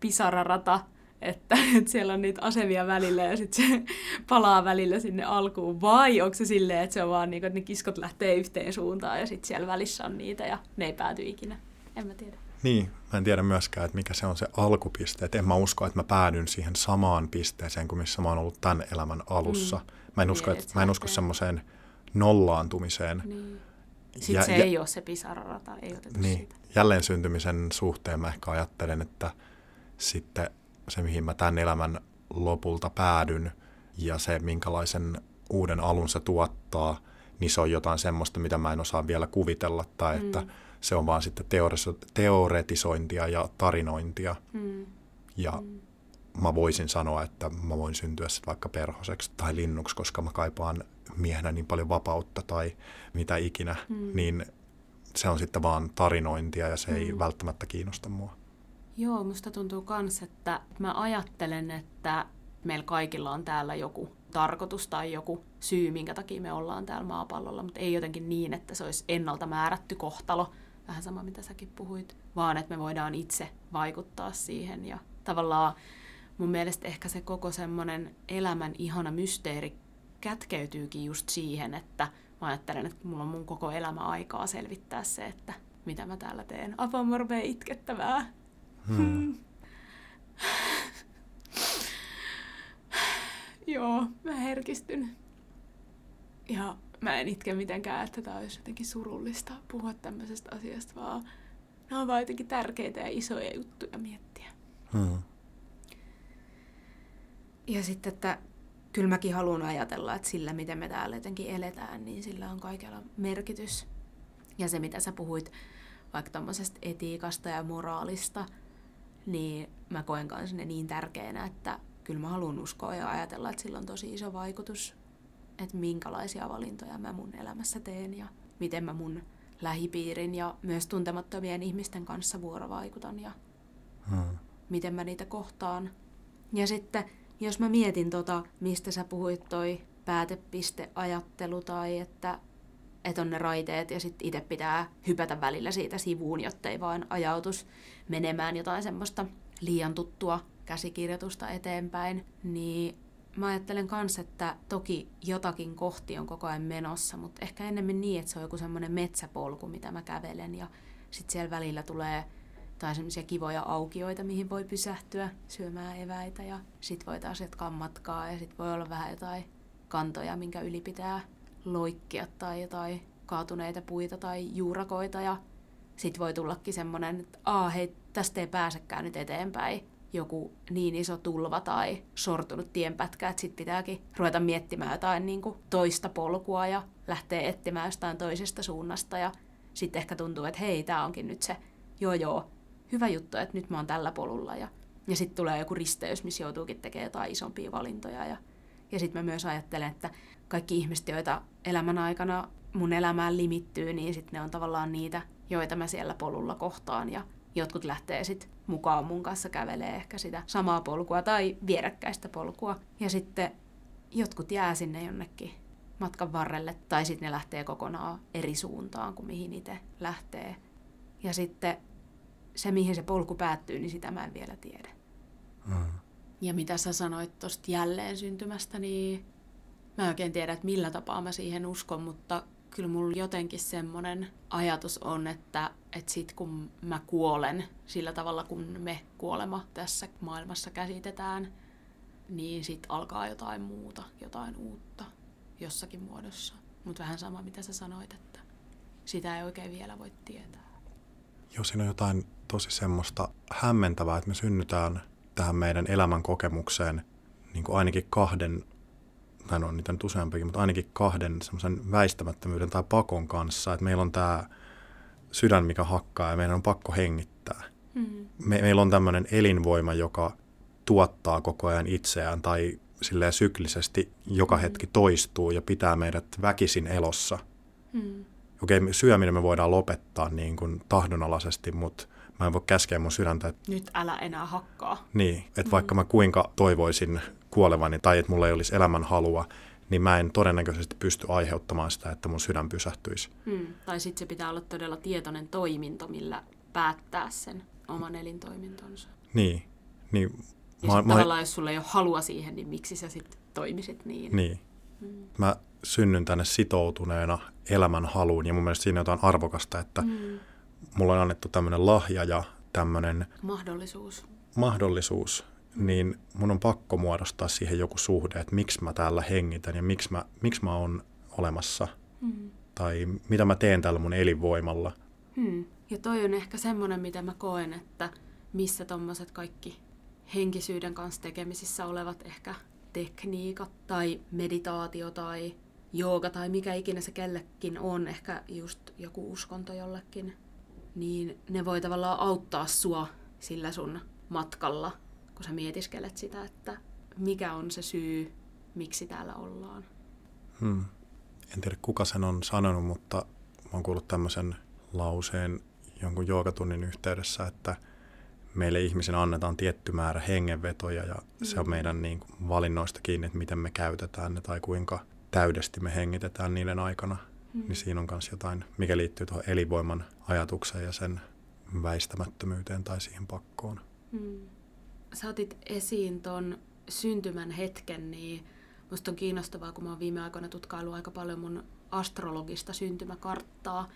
pisararata, että, että siellä on niitä asemia välillä ja sitten se palaa välillä sinne alkuun. Vai onko se silleen, että se on vaan niin kuin, että ne kiskot lähtee yhteen suuntaan ja sitten siellä välissä on niitä ja ne ei pääty ikinä. En mä tiedä. Niin, mä en tiedä myöskään, että mikä se on se alkupiste. Et en mä usko, että mä päädyn siihen samaan pisteeseen kuin missä mä oon ollut tämän elämän alussa. Mm. Mä en usko, niin, että, mä en usko semmoiseen nollaantumiseen. Niin. Sitten ja, se ja, ei ole se pisararata, ei otettu niin, siitä. Jälleen syntymisen suhteen mä ehkä ajattelen, että sitten se, mihin mä tämän elämän lopulta päädyn ja se, minkälaisen uuden alun se tuottaa, niin se on jotain semmoista, mitä mä en osaa vielä kuvitella tai mm. että se on vaan sitten teoretisointia ja tarinointia. Mm. Ja mm. mä voisin sanoa, että mä voin syntyä sitten vaikka perhoseksi tai linnuksi, koska mä kaipaan miehenä niin paljon vapautta tai mitä ikinä, mm. niin se on sitten vaan tarinointia ja se mm. ei välttämättä kiinnosta mua. Joo, musta tuntuu myös, että mä ajattelen, että meillä kaikilla on täällä joku tarkoitus tai joku syy, minkä takia me ollaan täällä maapallolla, mutta ei jotenkin niin, että se olisi ennalta määrätty kohtalo, vähän sama mitä säkin puhuit, vaan että me voidaan itse vaikuttaa siihen ja tavallaan mun mielestä ehkä se koko semmoinen elämän ihana mysteeri kätkeytyykin just siihen, että mä ajattelen, että mulla on mun koko elämä aikaa selvittää se, että mitä mä täällä teen. Apamorvee itkettävää. Hmm. Joo, mä herkistyn. Ja mä en itke mitenkään, että tämä olisi jotenkin surullista puhua tämmöisestä asiasta, vaan nämä on vaan jotenkin tärkeitä ja isoja juttuja miettiä. Hmm. Ja sitten, että kyllä mäkin haluan ajatella, että sillä, miten me täällä jotenkin eletään, niin sillä on kaikella merkitys. Ja se, mitä sä puhuit vaikka tämmöisestä etiikasta ja moraalista, niin mä koen kanssa ne niin tärkeänä, että kyllä mä haluan uskoa ja ajatella, että sillä on tosi iso vaikutus että minkälaisia valintoja mä mun elämässä teen ja miten mä mun lähipiirin ja myös tuntemattomien ihmisten kanssa vuorovaikutan ja hmm. miten mä niitä kohtaan. Ja sitten, jos mä mietin tota, mistä sä puhuit toi päätepisteajattelu tai että, että on ne raiteet ja sitten itse pitää hypätä välillä siitä sivuun, jotta ei vaan ajautus menemään jotain semmoista liian tuttua käsikirjoitusta eteenpäin, niin mä ajattelen myös, että toki jotakin kohti on koko ajan menossa, mutta ehkä enemmän niin, että se on joku semmoinen metsäpolku, mitä mä kävelen ja sitten siellä välillä tulee tai semmoisia kivoja aukioita, mihin voi pysähtyä syömään eväitä ja sit voi taas jatkaa matkaa ja sit voi olla vähän jotain kantoja, minkä yli pitää loikkia tai jotain kaatuneita puita tai juurakoita ja sitten voi tullakin semmoinen, että Aa, hei, tästä ei pääsekään nyt eteenpäin joku niin iso tulva tai sortunut tienpätkä, että sitten pitääkin ruveta miettimään jotain niin kuin toista polkua ja lähteä etsimään jostain toisesta suunnasta. Ja sitten ehkä tuntuu, että hei, tämä onkin nyt se, joo joo, hyvä juttu, että nyt mä oon tällä polulla. Ja, ja sitten tulee joku risteys, missä joutuukin tekemään jotain isompia valintoja. Ja, ja sitten mä myös ajattelen, että kaikki ihmiset, joita elämän aikana mun elämään limittyy, niin sitten ne on tavallaan niitä, joita mä siellä polulla kohtaan. Ja jotkut lähtee sitten mukaan mun kanssa kävelee ehkä sitä samaa polkua tai vierekkäistä polkua. Ja sitten jotkut jää sinne jonnekin matkan varrelle tai sitten ne lähtee kokonaan eri suuntaan kuin mihin itse lähtee. Ja sitten se, mihin se polku päättyy, niin sitä mä en vielä tiedä. Mm. Ja mitä sä sanoit tuosta jälleen syntymästä, niin mä en oikein tiedä, että millä tapaa mä siihen uskon, mutta kyllä mulla jotenkin semmoinen ajatus on, että, että sit kun mä kuolen sillä tavalla, kun me kuolema tässä maailmassa käsitetään, niin sit alkaa jotain muuta, jotain uutta jossakin muodossa. Mutta vähän sama, mitä sä sanoit, että sitä ei oikein vielä voi tietää. Joo, siinä on jotain tosi semmoista hämmentävää, että me synnytään tähän meidän elämän kokemukseen niin kuin ainakin kahden tai no, on niitä nyt useampikin, mutta ainakin kahden semmoisen väistämättömyyden tai pakon kanssa, että meillä on tämä sydän, mikä hakkaa ja meidän on pakko hengittää. Mm. Me, meillä on tämmöinen elinvoima, joka tuottaa koko ajan itseään tai silleen syklisesti joka mm. hetki toistuu ja pitää meidät väkisin elossa. Mm. Okei, okay, syöminen me voidaan lopettaa niin kuin tahdonalaisesti, mutta mä en voi käskeä mun sydäntä. Että... Nyt älä enää hakkaa. Niin, että mm. vaikka mä kuinka toivoisin kuolevani tai että mulla ei olisi elämän halua, niin mä en todennäköisesti pysty aiheuttamaan sitä, että mun sydän pysähtyisi. Hmm. Tai sitten se pitää olla todella tietoinen toiminto, millä päättää sen oman elintoimintonsa. Niin. niin ja mä, mä... tavallaan, jos sulla ei ole halua siihen, niin miksi sä sitten toimisit niin? Niin. Hmm. Mä synnyn tänne sitoutuneena elämän haluun ja mun mielestä siinä on jotain arvokasta, että hmm. mulla on annettu tämmöinen lahja ja tämmöinen... Mahdollisuus. Mahdollisuus niin mun on pakko muodostaa siihen joku suhde, että miksi mä täällä hengitän ja miksi mä, miksi mä oon olemassa. Mm. Tai mitä mä teen tällä mun elinvoimalla. Hmm. Ja toi on ehkä semmoinen, mitä mä koen, että missä tommoset kaikki henkisyyden kanssa tekemisissä olevat ehkä tekniikat tai meditaatio tai jooga tai mikä ikinä se kellekin on, ehkä just joku uskonto jollekin, niin ne voi tavallaan auttaa sua sillä sun matkalla kun sä mietiskelet sitä, että mikä on se syy, miksi täällä ollaan. Hmm. En tiedä kuka sen on sanonut, mutta mä oon kuullut tämmöisen lauseen jonkun joogatunnin yhteydessä, että meille ihmisen annetaan tietty määrä hengenvetoja ja mm. se on hmm. meidän niin kuin, valinnoista kiinni, että miten me käytetään ne tai kuinka täydesti me hengitetään niiden aikana. Mm. Niin siinä on myös jotain, mikä liittyy tuohon elinvoiman ajatukseen ja sen väistämättömyyteen tai siihen pakkoon. Mm sä otit esiin ton syntymän hetken, niin musta on kiinnostavaa, kun mä oon viime aikoina tutkailu aika paljon mun astrologista syntymäkarttaa,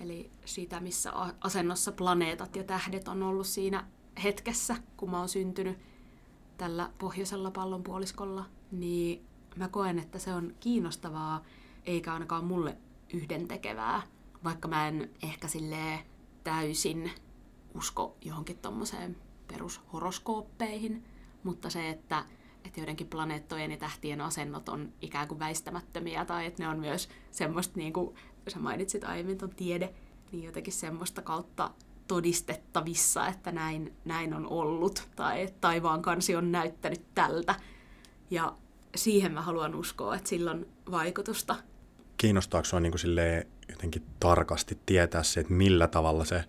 eli sitä, missä asennossa planeetat ja tähdet on ollut siinä hetkessä, kun mä oon syntynyt tällä pohjoisella pallonpuoliskolla, niin mä koen, että se on kiinnostavaa, eikä ainakaan mulle yhdentekevää, vaikka mä en ehkä silleen täysin usko johonkin tommoseen perushoroskooppeihin, mutta se, että, että joidenkin planeettojen ja tähtien asennot on ikään kuin väistämättömiä tai että ne on myös semmoista, niin kuin sä mainitsit aiemmin ton tiede, niin jotenkin semmoista kautta todistettavissa, että näin, näin on ollut tai että taivaan kansi on näyttänyt tältä. Ja siihen mä haluan uskoa, että sillä on vaikutusta. Kiinnostaako sinua niin jotenkin tarkasti tietää se, että millä tavalla se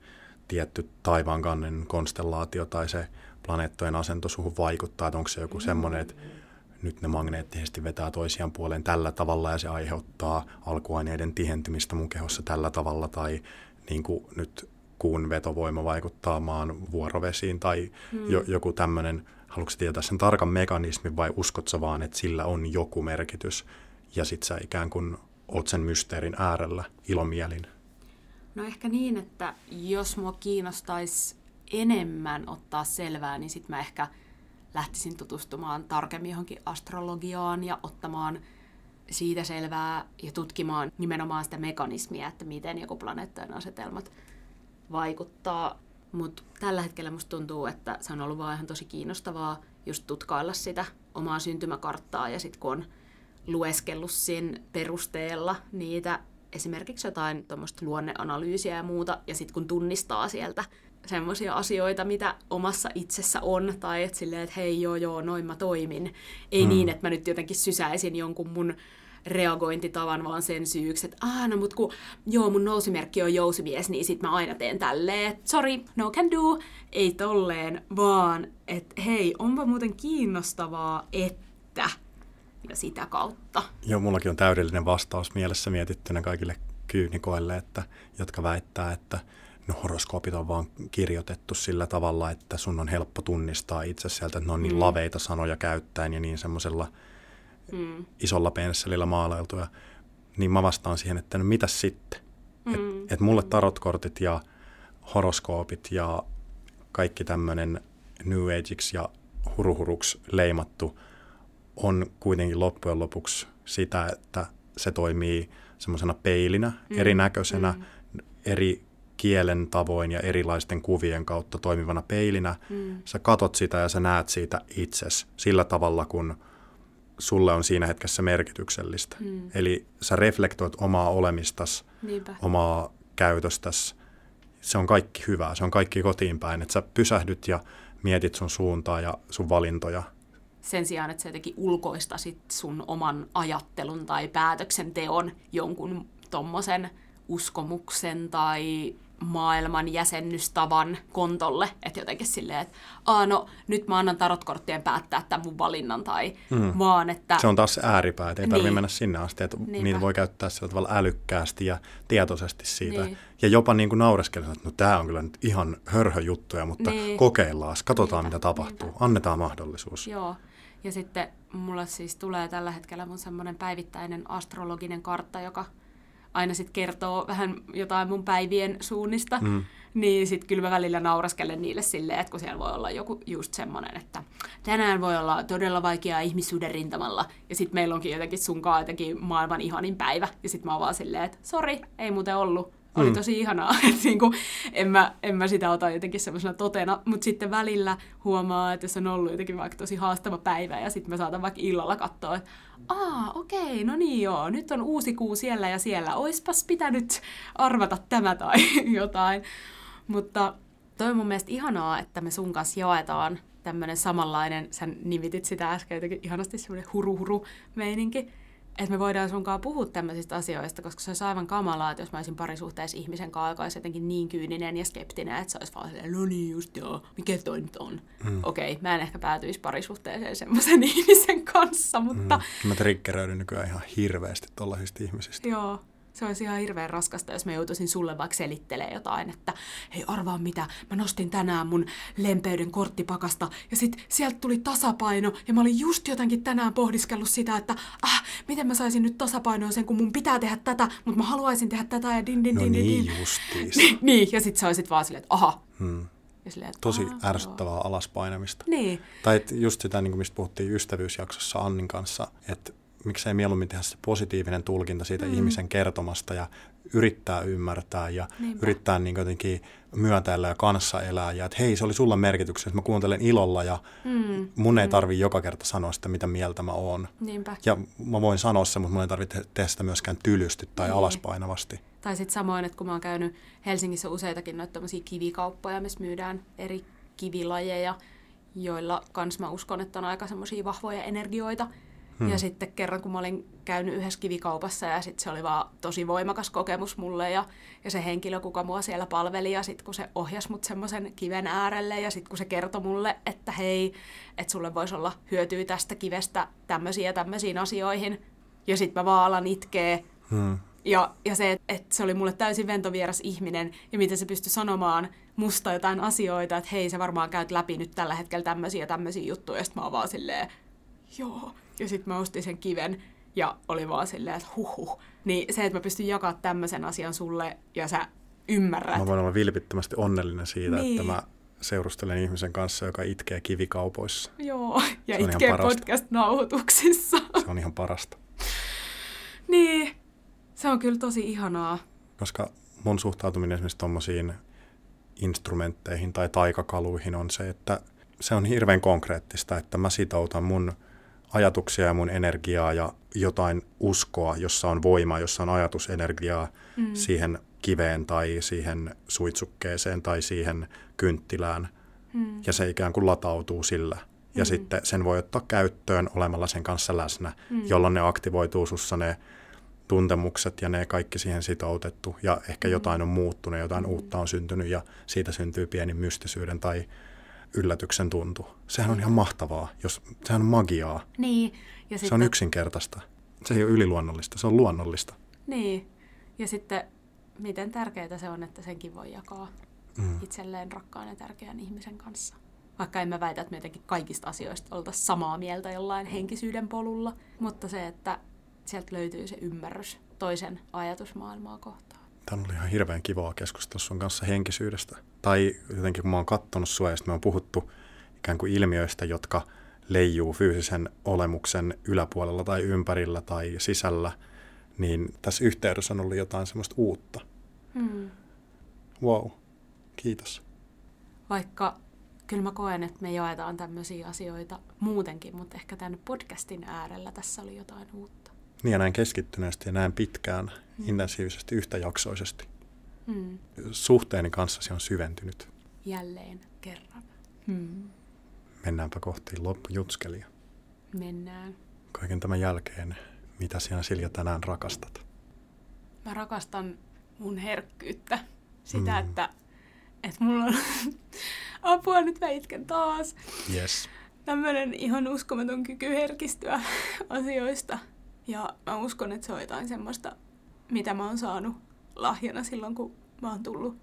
tietty taivaankannen konstellaatio tai se planeettojen asento suhun vaikuttaa, että onko se joku semmoinen, että nyt ne magneettisesti vetää toisiaan puoleen tällä tavalla ja se aiheuttaa alkuaineiden tihentymistä mun kehossa tällä tavalla tai niin kuin nyt kuun vetovoima vaikuttaa maan vuorovesiin tai hmm. jo, joku tämmöinen, haluatko tietää sen tarkan mekanismin vai uskotko vaan, että sillä on joku merkitys ja sit sä ikään kuin oot sen mysteerin äärellä ilomielin? No ehkä niin, että jos mua kiinnostaisi enemmän ottaa selvää, niin sitten mä ehkä lähtisin tutustumaan tarkemmin johonkin astrologiaan ja ottamaan siitä selvää ja tutkimaan nimenomaan sitä mekanismia, että miten joku planeettojen asetelmat vaikuttaa. Mutta tällä hetkellä musta tuntuu, että se on ollut vaan ihan tosi kiinnostavaa just tutkailla sitä omaa syntymäkarttaa ja sitten kun on lueskellut sen perusteella niitä esimerkiksi jotain tuommoista luonneanalyysiä ja muuta, ja sitten kun tunnistaa sieltä semmoisia asioita, mitä omassa itsessä on, tai että silleen, että hei joo joo, noin mä toimin. Ei mm. niin, että mä nyt jotenkin sysäisin jonkun mun reagointitavan vaan sen syyksi, että aah, no mut kun joo, mun nousimerkki on jousimies, niin sit mä aina teen tälleen, sorry, no can do, ei tolleen, vaan että hei, onpa muuten kiinnostavaa, että ja sitä kautta. Joo, mullakin on täydellinen vastaus mielessä mietittynä kaikille kyynikoille, että, jotka väittää, että no horoskoopit on vaan kirjoitettu sillä tavalla, että sun on helppo tunnistaa itse sieltä, että ne on niin mm. laveita sanoja käyttäen ja niin semmoisella mm. isolla pensselillä maalailtuja. Niin mä vastaan siihen, että no mitäs sitten? Mm. Että et mulle tarotkortit ja horoskoopit ja kaikki tämmöinen New Ageiksi ja huruhuruksi leimattu on kuitenkin loppujen lopuksi sitä, että se toimii semmoisena peilinä, mm. erinäköisenä, mm. eri kielen tavoin ja erilaisten kuvien kautta toimivana peilinä. Mm. Sä katot sitä ja sä näet siitä itses sillä tavalla, kun sulle on siinä hetkessä merkityksellistä. Mm. Eli sä reflektoit omaa olemistas, Niinpä. omaa käytöstäs. Se on kaikki hyvää, se on kaikki kotiin päin. Että sä pysähdyt ja mietit sun suuntaa ja sun valintoja. Sen sijaan, että sä jotenkin ulkoistasit sun oman ajattelun tai päätöksenteon jonkun tommosen uskomuksen tai maailman jäsennystavan kontolle, että jotenkin silleen, että Aa, no, nyt mä annan tarotkorttien päättää tämän mun valinnan, tai mm. vaan, että... Se on taas ääripää, että ei niin. tarvitse mennä sinne asti, että Niinpä. niitä voi käyttää sillä tavalla älykkäästi ja tietoisesti siitä, niin. ja jopa niin kuin naureskella, että no tämä on kyllä nyt ihan hörhöjuttuja, mutta niin. kokeillaan, katsotaan Niinpä. mitä tapahtuu, Niinpä. annetaan mahdollisuus. Joo, ja sitten mulla siis tulee tällä hetkellä mun semmoinen päivittäinen astrologinen kartta, joka aina sitten kertoo vähän jotain mun päivien suunnista, mm. niin sitten kyllä mä välillä nauraskelen niille silleen, että kun siellä voi olla joku just semmoinen, että tänään voi olla todella vaikeaa ihmissuuden rintamalla, ja sitten meillä onkin jotenkin sunkaan jotenkin maailman ihanin päivä, ja sitten mä oon vaan silleen, että sori, ei muuten ollut, oli mm. tosi ihanaa, että niinku, en, mä, en mä sitä ota jotenkin semmoisena totena, mutta sitten välillä huomaa, että jos on ollut jotenkin vaikka tosi haastava päivä ja sitten mä saatan vaikka illalla katsoa, että aa, okei, no niin joo, nyt on uusi kuu siellä ja siellä, oispas pitänyt arvata tämä tai jotain. Mutta toi on mun mielestä ihanaa, että me sun kanssa jaetaan tämmöinen samanlainen, sä nimitit sitä äsken jotenkin ihanasti semmoinen huru-huru meininki, että me voidaan sunkaan puhua tämmöisistä asioista, koska se olisi aivan kamalaa, että jos mä olisin parisuhteessa ihmisen kanssa, joka olisi jotenkin niin kyyninen ja skeptinen, että se olisi vaan silleen, no niin just joo, mikä toi nyt on? Mm. Okei, okay, mä en ehkä päätyisi parisuhteeseen semmoisen ihmisen kanssa, mutta... Mm. Mä triggeröidyn nykyään ihan hirveästi tollaisista ihmisistä. Joo, se olisi ihan hirveän raskasta, jos mä joutuisin sulle vaikka selittelemään jotain, että hei arvaa mitä, mä nostin tänään mun lempeyden korttipakasta ja sit sieltä tuli tasapaino ja mä olin just jotenkin tänään pohdiskellut sitä, että ah, miten mä saisin nyt tasapainoa sen, kun mun pitää tehdä tätä, mutta mä haluaisin tehdä tätä ja din din no din niin, din. justiis. niin, ja sit sä olisit vaan silleen, että aha. Hmm. Ja silleen, että, Tosi ärsyttävää joo. alaspainamista. Niin. Tai just sitä, niin kuin mistä puhuttiin ystävyysjaksossa Annin kanssa, että miksei mieluummin tehdä se positiivinen tulkinta siitä mm. ihmisen kertomasta ja yrittää ymmärtää ja Niinpä. yrittää niin jotenkin myötäillä ja kanssa elää ja että hei, se oli sulla merkityksessä, että mä kuuntelen ilolla ja mm. mun ei tarvi mm. joka kerta sanoa sitä, mitä mieltä mä oon. Niinpä. Ja mä voin sanoa se, mutta mun ei tarvitse tehdä sitä myöskään tylysti tai niin. alaspainavasti. Tai sitten samoin, että kun mä oon käynyt Helsingissä useitakin noita kivikauppoja, missä myydään eri kivilajeja, joilla kans mä uskon, että on aika semmoisia vahvoja energioita, Hmm. Ja sitten kerran, kun mä olin käynyt yhdessä kivikaupassa ja sitten se oli vaan tosi voimakas kokemus mulle ja, ja se henkilö, kuka mua siellä palveli ja sitten kun se ohjasi mut semmoisen kiven äärelle ja sitten kun se kertoi mulle, että hei, että sulle voisi olla hyötyä tästä kivestä tämmöisiä ja tämmöisiin asioihin ja sitten mä vaan alan itkee hmm. Ja, ja se, että se oli mulle täysin ventovieras ihminen ja miten se pystyi sanomaan musta jotain asioita, että hei, sä varmaan käyt läpi nyt tällä hetkellä tämmöisiä ja tämmöisiä juttuja. Ja sitten mä oon vaan silleen, joo. Ja sitten mä ostin sen kiven ja oli vaan silleen, että huhuh. Niin se, että mä pystyn jakaa tämmöisen asian sulle ja sä ymmärrät. Mä voin olla vilpittömästi onnellinen siitä, niin. että mä seurustelen ihmisen kanssa, joka itkee kivikaupoissa. Joo, ja se itkee podcast-nauhoituksissa. Se on ihan parasta. Niin, se on kyllä tosi ihanaa. Koska mun suhtautuminen esimerkiksi tuommoisiin instrumentteihin tai taikakaluihin on se, että se on hirveän konkreettista, että mä sitoutan mun ajatuksia ja mun energiaa ja jotain uskoa, jossa on voima, jossa on ajatusenergiaa mm. siihen kiveen tai siihen suitsukkeeseen tai siihen kynttilään. Mm. Ja se ikään kuin latautuu sillä. Ja mm. sitten sen voi ottaa käyttöön olemalla sen kanssa läsnä, mm. jolloin ne aktivoituu sussa ne tuntemukset ja ne kaikki siihen sitoutettu. Ja ehkä mm. jotain on muuttunut, jotain mm. uutta on syntynyt ja siitä syntyy pieni mystisyyden tai yllätyksen tuntu. Sehän on ihan mahtavaa, jos, sehän on magiaa. Niin. Ja se sitten... on yksinkertaista. Se ei ole yliluonnollista, se on luonnollista. Niin. Ja sitten miten tärkeää se on, että senkin voi jakaa mm. itselleen rakkaan ja tärkeän ihmisen kanssa. Vaikka en mä väitä, että me jotenkin kaikista asioista oltaisiin samaa mieltä jollain henkisyyden polulla, mutta se, että sieltä löytyy se ymmärrys toisen ajatusmaailmaa kohtaan. Tämä oli ihan hirveän kivaa keskustella sun kanssa henkisyydestä. Tai jotenkin kun mä oon kattonut sua ja me on puhuttu ikään kuin ilmiöistä, jotka leijuu fyysisen olemuksen yläpuolella tai ympärillä tai sisällä, niin tässä yhteydessä on ollut jotain semmoista uutta. Hmm. Wow, kiitos. Vaikka kyllä mä koen, että me jaetaan tämmöisiä asioita muutenkin, mutta ehkä tämän podcastin äärellä tässä oli jotain uutta. Niin ja näin keskittyneesti ja näin pitkään, hmm. intensiivisesti, yhtäjaksoisesti. Hmm. Suhteeni kanssasi on syventynyt. Jälleen kerran. Hmm. Mennäänpä kohti loppujutskelia. Mennään. Kaiken tämän jälkeen, mitä sinä Silja tänään rakastat? Mä rakastan mun herkkyyttä. Sitä, mm. että, että mulla on apua, nyt mä itken taas. Yes. Tämmöinen ihan uskomaton kyky herkistyä asioista. Ja mä uskon, että se on jotain semmoista, mitä mä oon saanut lahjana silloin, kun mä oon tullut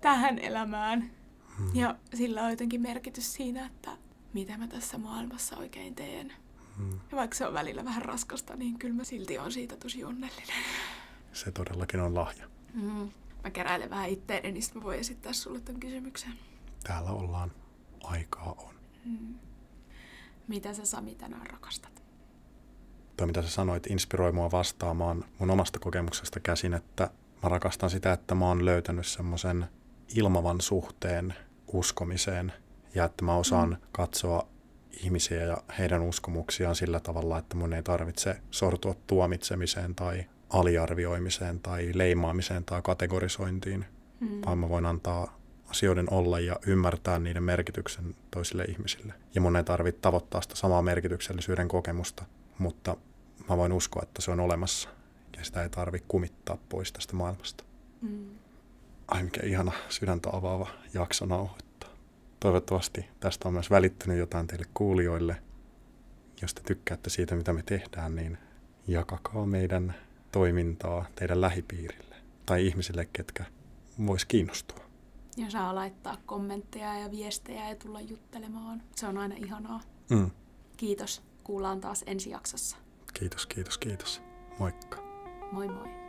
tähän elämään. Mm. Ja sillä on jotenkin merkitys siinä, että mitä mä tässä maailmassa oikein teen. Mm. Ja vaikka se on välillä vähän raskasta, niin kyllä mä silti on siitä tosi onnellinen. Se todellakin on lahja. Mm. Mä keräilen vähän itteeni, niin sitten mä voin esittää sulle tämän kysymyksen. Täällä ollaan. Aikaa on. Mm. Mitä sä Sami tänään rakastat? Tuo mitä sä sanoit inspiroi mua vastaamaan mun omasta kokemuksesta käsin, että mä rakastan sitä, että mä oon löytänyt semmoisen ilmavan suhteen uskomiseen ja että mä osaan mm. katsoa ihmisiä ja heidän uskomuksiaan sillä tavalla, että mun ei tarvitse sortua tuomitsemiseen tai aliarvioimiseen tai leimaamiseen tai kategorisointiin, mm. vaan mä voin antaa asioiden olla ja ymmärtää niiden merkityksen toisille ihmisille. Ja mun ei tarvitse tavoittaa sitä samaa merkityksellisyyden kokemusta, mutta mä voin uskoa, että se on olemassa ja sitä ei tarvitse kumittaa pois tästä maailmasta. Mm. Ai mikä ihana sydäntä avaava jakso nauhoittaa. Toivottavasti tästä on myös välittynyt jotain teille kuulijoille. Jos te tykkäätte siitä, mitä me tehdään, niin jakakaa meidän toimintaa teidän lähipiirille tai ihmisille, ketkä vois kiinnostua. Ja saa laittaa kommentteja ja viestejä ja tulla juttelemaan. Se on aina ihanaa. Mm. Kiitos. Kuullaan taas ensi jaksossa. Kiitos, kiitos, kiitos. Moikka. Moi moi.